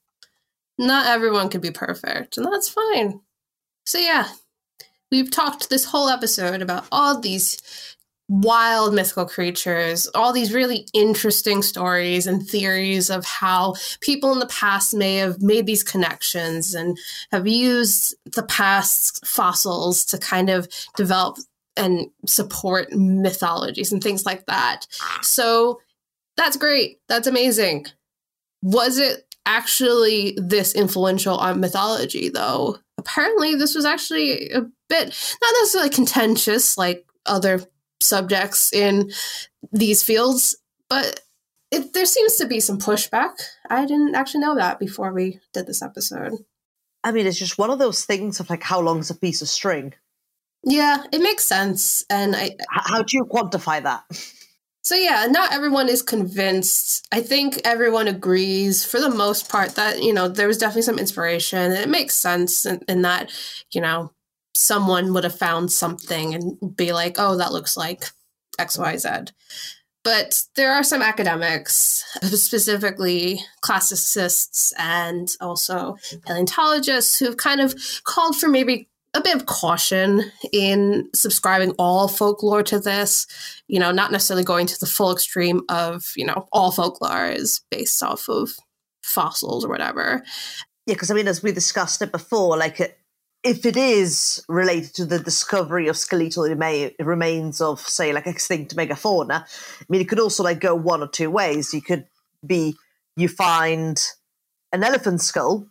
not everyone can be perfect, and that's fine. So yeah, we've talked this whole episode about all these wild mythical creatures, all these really interesting stories and theories of how people in the past may have made these connections and have used the past fossils to kind of develop and support mythologies and things like that. So that's great. That's amazing. Was it actually this influential on mythology, though? Apparently, this was actually a bit not necessarily contentious like other subjects in these fields, but it, there seems to be some pushback. I didn't actually know that before we did this episode. I mean, it's just one of those things of like, how long is a piece of string? Yeah, it makes sense. And I. How, how do you quantify that? So, yeah, not everyone is convinced. I think everyone agrees for the most part that, you know, there was definitely some inspiration and it makes sense in, in that, you know, someone would have found something and be like, oh, that looks like XYZ. But there are some academics, specifically classicists and also paleontologists, who've kind of called for maybe a bit of caution in subscribing all folklore to this, you know, not necessarily going to the full extreme of, you know, all folklore is based off of fossils or whatever. Yeah, because I mean, as we discussed it before, like if it is related to the discovery of skeletal rema- remains of, say, like extinct megafauna, I mean, it could also like go one or two ways. You could be you find an elephant skull,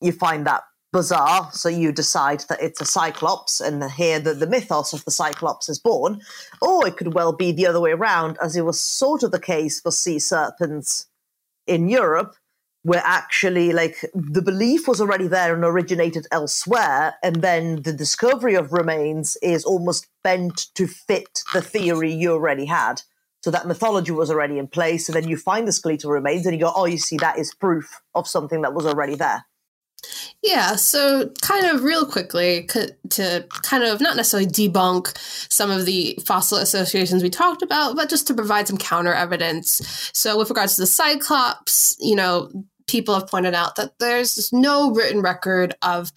you find that bizarre, so you decide that it's a cyclops, and here the, the mythos of the cyclops is born. Or it could well be the other way around, as it was sort of the case for sea serpents in Europe, where actually like the belief was already there and originated elsewhere and then the discovery of remains is almost bent to fit the theory you already had so that mythology was already in place and then you find the skeletal remains and you go oh you see that is proof of something that was already there yeah, so kind of real quickly to kind of not necessarily debunk some of the fossil associations we talked about, but just to provide some counter evidence. So, with regards to the Cyclops, you know, people have pointed out that there's no written record of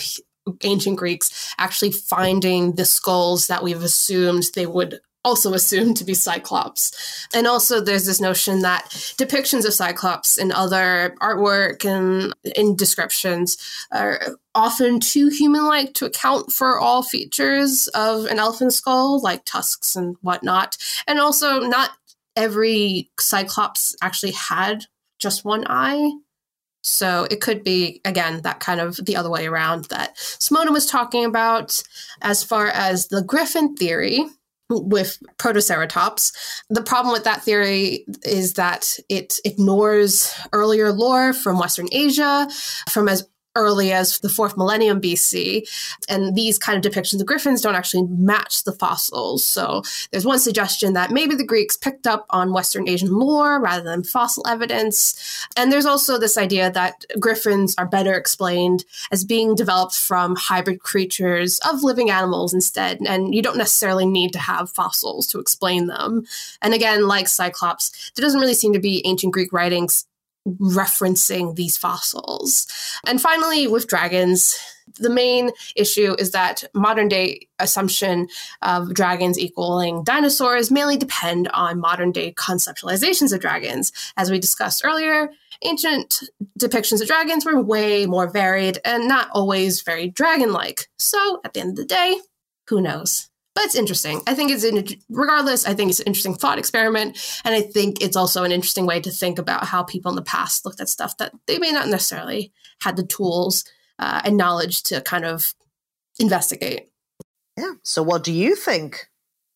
ancient Greeks actually finding the skulls that we've assumed they would also assumed to be Cyclops. And also, there's this notion that depictions of Cyclops in other artwork and in descriptions are often too human like to account for all features of an elephant skull, like tusks and whatnot. And also, not every Cyclops actually had just one eye. So it could be, again, that kind of the other way around that Simona was talking about as far as the griffin theory with Protoceratops. The problem with that theory is that it ignores earlier lore from Western Asia, from as early as the fourth millennium BC. And these kind of depictions of griffins don't actually match the fossils. So there's one suggestion that maybe the Greeks picked up on Western Asian lore rather than fossil evidence. And there's also this idea that griffins are better explained as being developed from hybrid creatures of living animals instead. And you don't necessarily need to have fossils to explain them. And again, like Cyclops, there doesn't really seem to be ancient Greek writings referencing these fossils. And finally, with dragons, the main issue is that modern day assumption of dragons equaling dinosaurs mainly depend on modern day conceptualizations of dragons. As we discussed earlier, ancient depictions of dragons were way more varied and not always very dragon like. So, at the end of the day, who knows? But it's interesting. I think it's in, regardless. I think it's an interesting thought experiment, and I think it's also an interesting way to think about how people in the past looked at stuff that they may not necessarily had the tools uh, and knowledge to kind of investigate. Yeah. So, what do you think?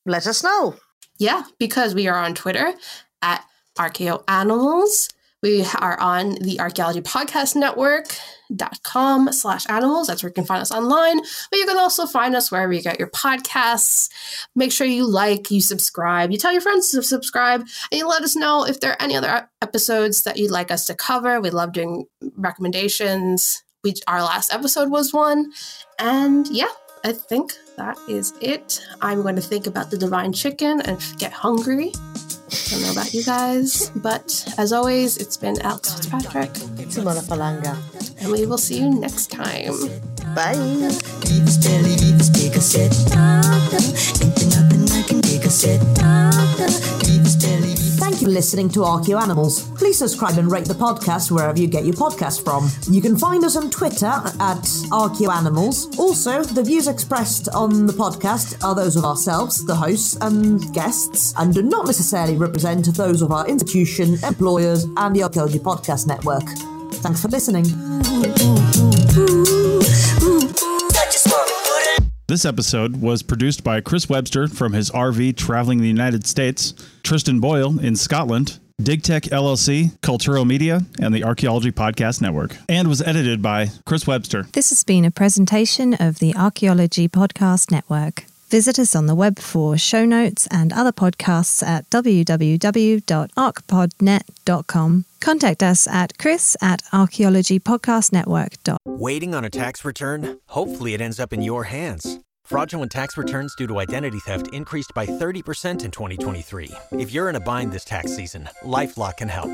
Let us know. Yeah, because we are on Twitter at ArchaeoAnimals. We are on the Archaeology Podcast Network.com slash animals. That's where you can find us online. But you can also find us wherever you get your podcasts. Make sure you like, you subscribe, you tell your friends to subscribe, and you let us know if there are any other episodes that you'd like us to cover. We love doing recommendations. We, our last episode was one. And yeah, I think that is it. I'm going to think about the divine chicken and get hungry. I don't know about you guys, but as always, it's been Alex Fitzpatrick. Simona Falanga. And we will see you next time. Bye. You listening to Archeo Animals. Please subscribe and rate the podcast wherever you get your podcast from. You can find us on Twitter at Archeo Animals. Also, the views expressed on the podcast are those of ourselves, the hosts and guests, and do not necessarily represent those of our institution, employers, and the Archaeology Podcast Network. Thanks for listening. This episode was produced by Chris Webster from his RV traveling the United States, Tristan Boyle in Scotland, DigTech LLC, Cultural Media, and the Archaeology Podcast Network, and was edited by Chris Webster. This has been a presentation of the Archaeology Podcast Network. Visit us on the web for show notes and other podcasts at www.archpodnet.com. Contact us at chris at archaeologypodcastnetwork.com. Waiting on a tax return? Hopefully, it ends up in your hands. Fraudulent tax returns due to identity theft increased by 30% in 2023. If you're in a bind this tax season, LifeLock can help.